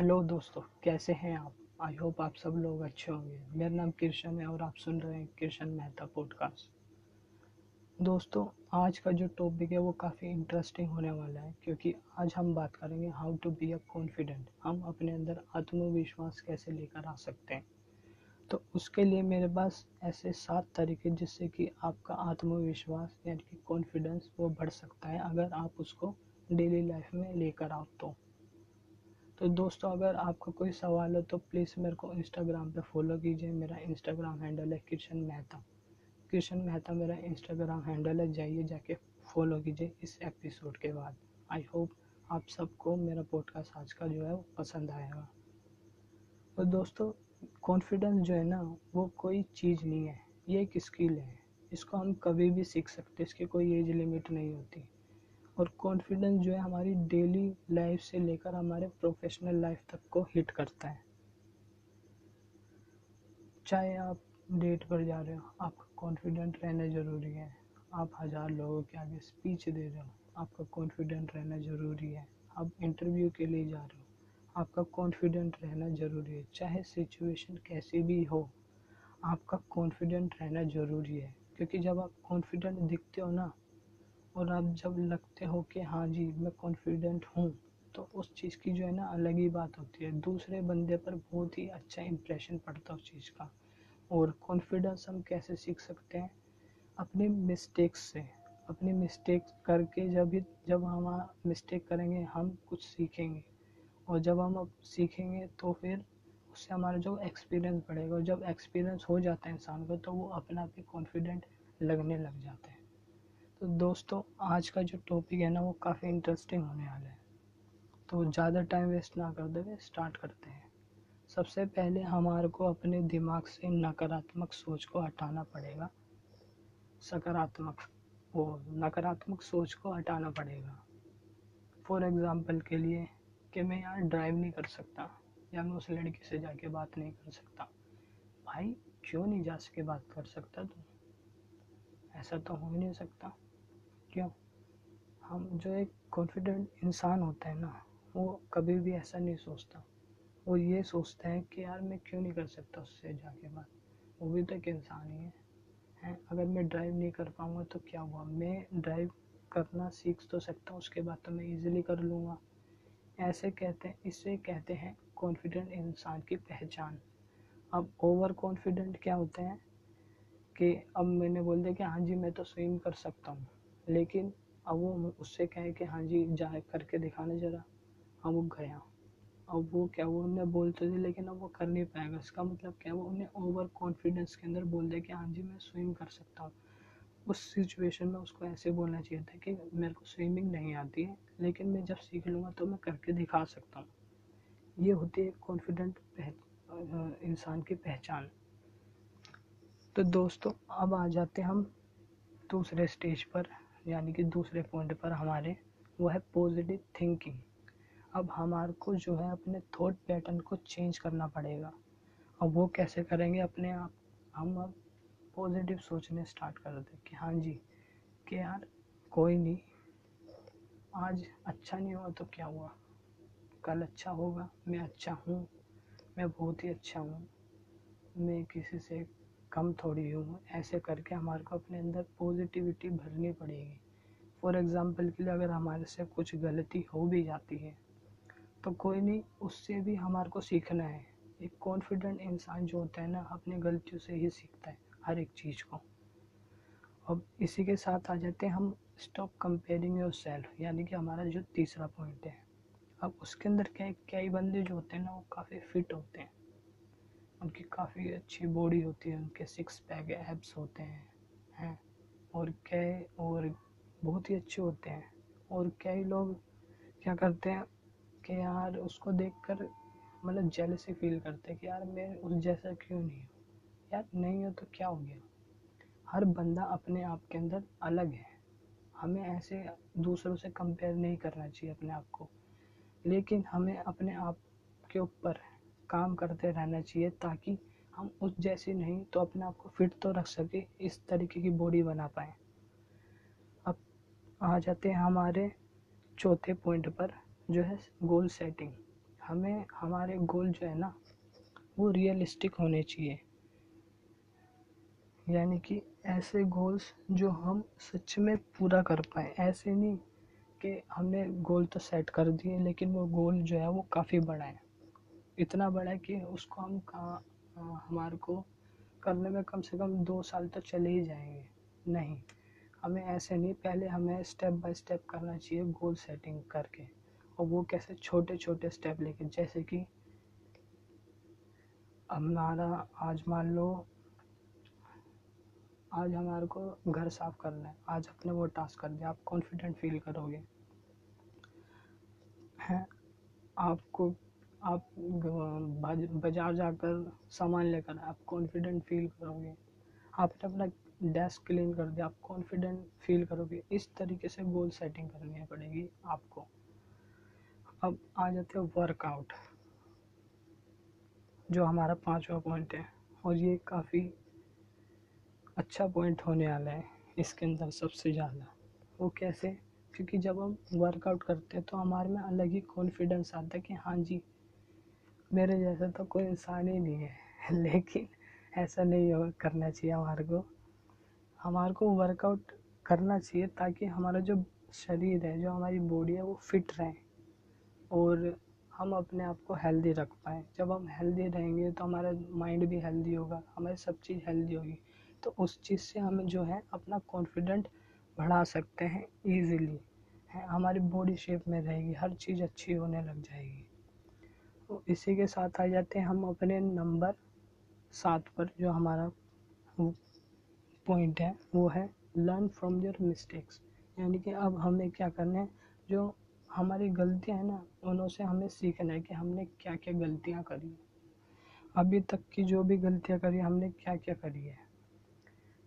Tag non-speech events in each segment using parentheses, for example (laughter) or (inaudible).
Hello दोस्तों, कैसे हैं आप? आई होप आप सब लोग अच्छे होंगे। मेरा नाम किशन है और आप सुन रहे हैं किशन मेहता पॉडकास्ट दोस्तों, आज का जो टॉपिक है वो काफ़ी इंटरेस्टिंग होने वाला है क्योंकि आज हम बात करेंगे how to be a confident हम अपने अंदर आत्मविश्वास कैसे लेकर आ सकते हैं? तो उसके लिए मेरे पास ऐसे सात तरीके जिससे कि आपका आत्मविश्वास यानी कि कॉन्फिडेंस वो बढ़ सकता है अगर आप उसको डेली लाइफ में लेकर आओ तो। तो दोस्तों, अगर आपका कोई सवाल हो तो प्लीज़ मेरे को इंस्टाग्राम पे फॉलो कीजिए। मेरा इंस्टाग्राम हैंडल है किशन मेहता किशन मेहता मेरा इंस्टाग्राम हैंडल है। जाइए, जाके फॉलो कीजिए इस एपिसोड के बाद। आई होप आप सबको मेरा पॉडकास्ट आज का जो है, वो पसंद आएगा। तो दोस्तों कॉन्फिडेंस जो है ना, वो कोई चीज़ नहीं है। ये एक स्किल है। इसको हम कभी भी सीख सकते इसकी कोई एज लिमिट नहीं होती। और कॉन्फिडेंस जो है हमारी डेली लाइफ से लेकर हमारे प्रोफेशनल लाइफ तक को हिट करता है। चाहे आप डेट पर जा रहे हो, आपका कॉन्फिडेंट रहना ज़रूरी है। आप हज़ार लोगों के आगे स्पीच दे रहे हो, आपका कॉन्फिडेंट रहना ज़रूरी है। आप इंटरव्यू के लिए जा रहे हो, आपका कॉन्फिडेंट रहना ज़रूरी है। चाहे सिचुएशन कैसी भी हो, आपका कॉन्फिडेंट रहना ज़रूरी है। क्योंकि जब आप कॉन्फिडेंट दिखते हो ना और आप जब लगते हो कि हाँ जी, मैं कॉन्फिडेंट हूँ तो उस चीज़ की जो है ना अलग ही बात होती है। दूसरे बंदे पर बहुत ही अच्छा इम्प्रेशन पड़ता है उस चीज़ का। और कॉन्फिडेंस हम कैसे सीख सकते हैं? अपने मिस्टेक्स से। अपनी मिस्टेक करके जब भी जब हम मिस्टेक करेंगे, हम कुछ सीखेंगे। और जब हम अब सीखेंगे तो फिर उससे हमारा जो एक्सपीरियंस बढ़ेगा। और जब एक्सपीरियंस हो जाता है इंसान को तो वो अपना भी कॉन्फिडेंट लगने लग जाते हैं। तो दोस्तों, आज का जो टॉपिक है ना, वो काफ़ी इंटरेस्टिंग होने वाला है। तो ज़्यादा टाइम वेस्ट ना कर दे स्टार्ट करते हैं। सबसे पहले हमारे को अपने दिमाग से नकारात्मक सोच को हटाना पड़ेगा। सकारात्मक, वो नकारात्मक सोच को हटाना पड़ेगा। फॉर एग्ज़ाम्पल के लिए कि मैं यार ड्राइव नहीं कर सकता, या मैं उस लड़की से जाके बात नहीं कर सकता। भाई, क्यों नहीं जा सके बात कर सकता तू? ऐसा तो हो ही नहीं सकता। क्यों? हम जो एक कॉन्फिडेंट इंसान होता है ना, वो कभी भी ऐसा नहीं सोचता। वो ये सोचता है कि यार मैं क्यों नहीं कर सकता उससे जाके बात? वो भी तो एक इंसान ही है। हैं? अगर मैं ड्राइव नहीं कर पाऊँगा तो क्या हुआ? मैं ड्राइव करना सीख तो सकता हूँ, उसके बाद तो मैं इजीली कर लूँगा। ऐसे कहते हैं, इसे कहते हैं कॉन्फिडेंट इंसान की पहचान। अब ओवर कॉन्फिडेंट क्या होते हैं? कि अब मैंने बोल दिया कि हाँ जी, मैं तो स्विम कर सकता हूँ। लेकिन अब वो उससे कहे कि हाँ जी, जा करके दिखाना ज़रा। हाँ वो गया अब वो क्या वो उन्हें बोलते थे लेकिन अब वो कर नहीं पाएगा। इसका मतलब क्या वो उन्हें ओवर कॉन्फिडेंस के अंदर बोल दे कि हाँ जी, मैं स्विम कर सकता हूँ। उस सिचुएशन में उसको ऐसे बोलना चाहिए था कि मेरे को स्विमिंग नहीं आती है, लेकिन मैं जब सीख लूँगा तो मैं करके दिखा सकता हूँ। ये होती है कॉन्फिडेंट इंसान की पहचान। तो दोस्तों, अब आ जाते हम दूसरे स्टेज पर। यानी कि दूसरे पॉइंट पर हमारे, वो है पॉजिटिव थिंकिंग अब हमारे को जो है अपने थॉट पैटर्न को चेंज करना पड़ेगा। अब वो कैसे करेंगे अपने आप? हम अब पॉजिटिव सोचने स्टार्ट कर दें कि हाँ जी, कि यार कोई नहीं, आज अच्छा नहीं हुआ तो क्या हुआ? कल अच्छा होगा, मैं अच्छा हूँ, मैं बहुत ही अच्छा हूँ, मैं किसी से कम थोड़ी हूँ। ऐसे करके हमारे को अपने अंदर पॉजिटिविटी भरनी पड़ेगी। फॉर एग्ज़ाम्पल के लिए अगर हमारे से कुछ गलती हो भी जाती है तो कोई नहीं, उससे भी हमारे को सीखना है। एक कॉन्फिडेंट इंसान जो होता है ना, अपनी गलतियों से ही सीखता है, हर एक चीज़ को। अब इसी के साथ आ जाते हैं हम स्टॉप कंपेयरिंग योर सेल्फ यानी कि हमारा जो तीसरा पॉइंट है। अब उसके अंदर क्या कई बंदे जो होते हैं ना, वो काफ़ी फिट होते हैं। उनकी काफ़ी अच्छी बॉडी होती है, उनके सिक्स पैक एब्स होते हैं हैं। और कई और बहुत ही अच्छे होते हैं। और कई लोग, क्या करते हैं कि यार उसको देखकर मतलब जेलसी फील करते हैं कि यार मैं उस जैसा क्यों नहीं हूँ? यार नहीं हो तो क्या हो गया? हर बंदा अपने आप के अंदर अलग है। हमें ऐसे दूसरों से कंपेयर नहीं करना चाहिए अपने आप को। लेकिन हमें अपने आप के ऊपर काम करते रहना चाहिए ताकि हम उस जैसी नहीं तो अपने आप को फिट तो रख सके, इस तरीके की बॉडी बना पाए। अब आ जाते हैं हमारे चौथे पॉइंट पर, जो है गोल सेटिंग। हमें, हमारे गोल जो है ना, वो रियलिस्टिक होने चाहिए। यानी कि ऐसे गोल्स जो हम सच में पूरा कर पाए। ऐसे नहीं कि हमने गोल तो सेट कर दिए, लेकिन वो गोल जो है वो काफ़ी बड़ा है इतना बड़ा है कि उसको हम कहाँ हमारे को करने में कम से कम दो साल तो चले ही जाएँगे। नहीं, हमें ऐसे नहीं, पहले हमें स्टेप बाय स्टेप करना चाहिए गोल सेटिंग करके। और वो कैसे छोटे छोटे स्टेप लेके, जैसे कि हमारा, आज मान लो, आज हमारे को घर साफ़ करना है, आज अपने वो टास्क कर दिया, आप कॉन्फिडेंट फील करोगे। हैं, आपको आप बाज़ार जाकर सामान लेकर आप कॉन्फिडेंट फील करोगे। आपने अपना डेस्क क्लीन कर दिया आप कॉन्फिडेंट फील करोगे। इस तरीके से गोल सेटिंग करनी पड़ेगी आपको। अब आ जाते हैं वर्कआउट जो हमारा पांचवा पॉइंट है। और ये काफ़ी अच्छा पॉइंट होने वाला है इसके अंदर सबसे ज़्यादा। वो कैसे? क्योंकि जब हम वर्कआउट करते हैं तो हमारे में अलग ही कॉन्फिडेंस आता है कि हाँ जी मेरे जैसा तो कोई इंसान ही नहीं है। (laughs) लेकिन ऐसा नहीं हो, करना चाहिए हमारे को। हमारे को वर्कआउट करना चाहिए ताकि हमारा जो शरीर है, जो हमारी बॉडी है, वो फिट रहे। और हम अपने आप को हेल्दी रख पाएँ। जब हम हेल्दी रहेंगे तो हमारा माइंड भी हेल्दी होगा, हमारी सब चीज़ हेल्दी होगी। तो उस चीज़ से हम जो है अपना कॉन्फिडेंट बढ़ा सकते हैं ईज़िली है, हमारी बॉडी शेप में रहेगी, हर चीज़ अच्छी होने लग जाएगी। इसी के साथ आ जाते हैं हम अपने नंबर सात पर, जो हमारा पॉइंट है, वो है लर्न फ्रॉम योर मिस्टेक्स यानी कि अब हमें क्या करना है, जो हमारी गलतियाँ हैं ना, उनों से हमें सीखना है कि हमने क्या क्या गलतियाँ करी अभी तक की जो भी गलतियाँ करी, हमने क्या क्या करी है?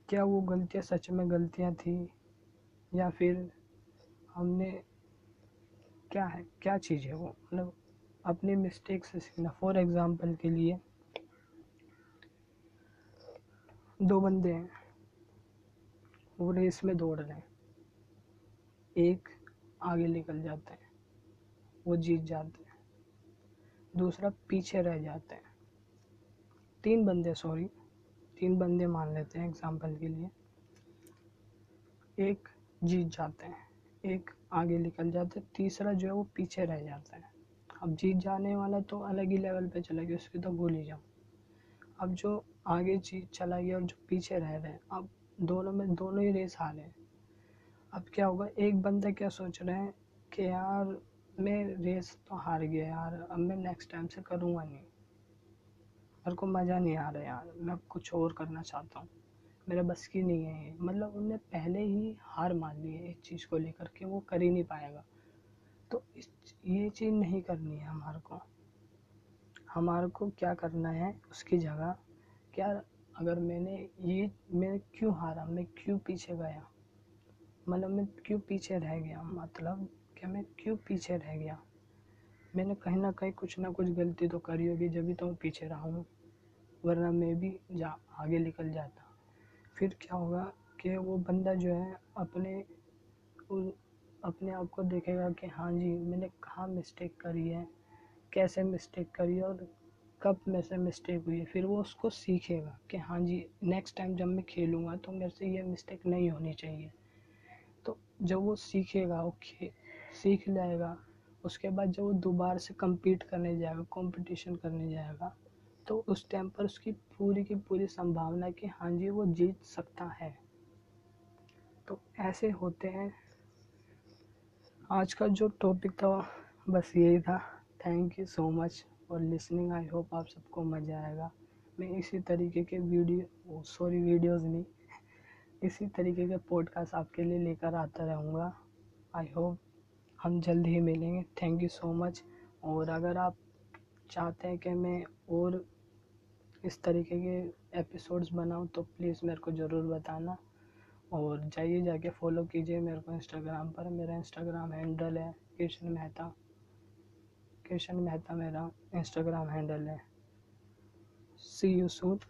क्या वो गलतियाँ सच में गलतियाँ थी? या फिर हमने क्या है, क्या चीज़ है वो? मतलब अपनी मिस्टेक से सीखना। फॉर एग्ज़ाम्पल के लिए, दो बंदे हैं, वो रेस में दौड़ रहे हैं। एक आगे निकल जाते हैं, वो जीत जाते हैं। दूसरा पीछे रह जाते हैं। तीन बंदे सॉरी तीन बंदे मान लेते हैं एग्ज़ाम्पल के लिए। एक जीत जाते हैं, एक आगे निकल जाते हैं, तीसरा जो है वो पीछे रह जाता है। अब जीत जाने वाला तो अलग ही लेवल पे चला गया, उसकी तो भूल ही जाओ। अब जो आगे जीत चला गया और जो पीछे रह रहे हैं, अब दोनों में दोनों ही रेस हारे हैं। अब क्या होगा, एक बंदा क्या सोच रहे हैं कि यार, मैं रेस तो हार गया यार, अब मैं नेक्स्ट टाइम से करूँगा नहीं। मेरे को मज़ा नहीं आ रहा यार, मैं कुछ और करना चाहता हूँ। मेरा बस की नहीं है मतलब उनने पहले ही हार मान ली है इस चीज़ को लेकर के, वो कर ही नहीं पाएगा। तो इस, ये चीज़ नहीं करनी है हमारे को। हमारे को क्या करना है उसकी जगह? क्या अगर मैंने ये, मैं क्यों हारा? मैं क्यों पीछे गया? मतलब मैं क्यों पीछे रह गया? मतलब क्या मैं क्यों पीछे रह गया? मैंने कहीं ना कहीं कुछ ना कुछ गलती तो करी होगी जब भी तो मैं पीछे रहा हूँ, वरना मैं भी जा, आगे निकल जाता। फिर क्या होगा कि वो बंदा जो है अपने अपने आप को देखेगा कि हाँ जी, मैंने कहाँ मिस्टेक करी है, कैसे मिस्टेक करी है और कब में से मिस्टेक हुई है। फिर वो उसको सीखेगा कि हाँ जी नेक्स्ट टाइम जब मैं खेलूँगा तो मेरे से ये मिस्टेक नहीं होनी चाहिए। तो जब वो सीखेगा, वो सीख जाएगा उसके बाद जब वो दोबारा से कम्पीट करने जाएगा कंपटीशन करने जाएगा तो उस टाइम पर उसकी पूरी की पूरी संभावना कि हाँ जी, वो जीत सकता है। तो ऐसे होते हैं आज का जो टॉपिक था, बस यही था। Thank you so much for listening I hope आप सबको मज़ा आएगा। मैं इसी तरीके के वीडियो सॉरी वीडियोस नहीं। इसी तरीके के पॉडकास्ट आपके लिए लेकर आता रहूँगा। आई होप हम जल्द ही मिलेंगे। थैंक यू सो मच और अगर आप चाहते हैं कि मैं और इस तरीके के एपिसोड्स बनाऊँ तो प्लीज़ मेरे को ज़रूर बताना। और जाइए जाके फॉलो कीजिए मेरे को इंस्टाग्राम पर। मेरा इंस्टाग्राम हैंडल है कृष्ण मेहता। कृष्ण मेहता मेरा इंस्टाग्राम हैंडल है। See you soon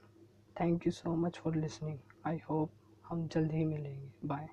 thank you so much for listening I hope हम जल्द ही मिलेंगे। बाय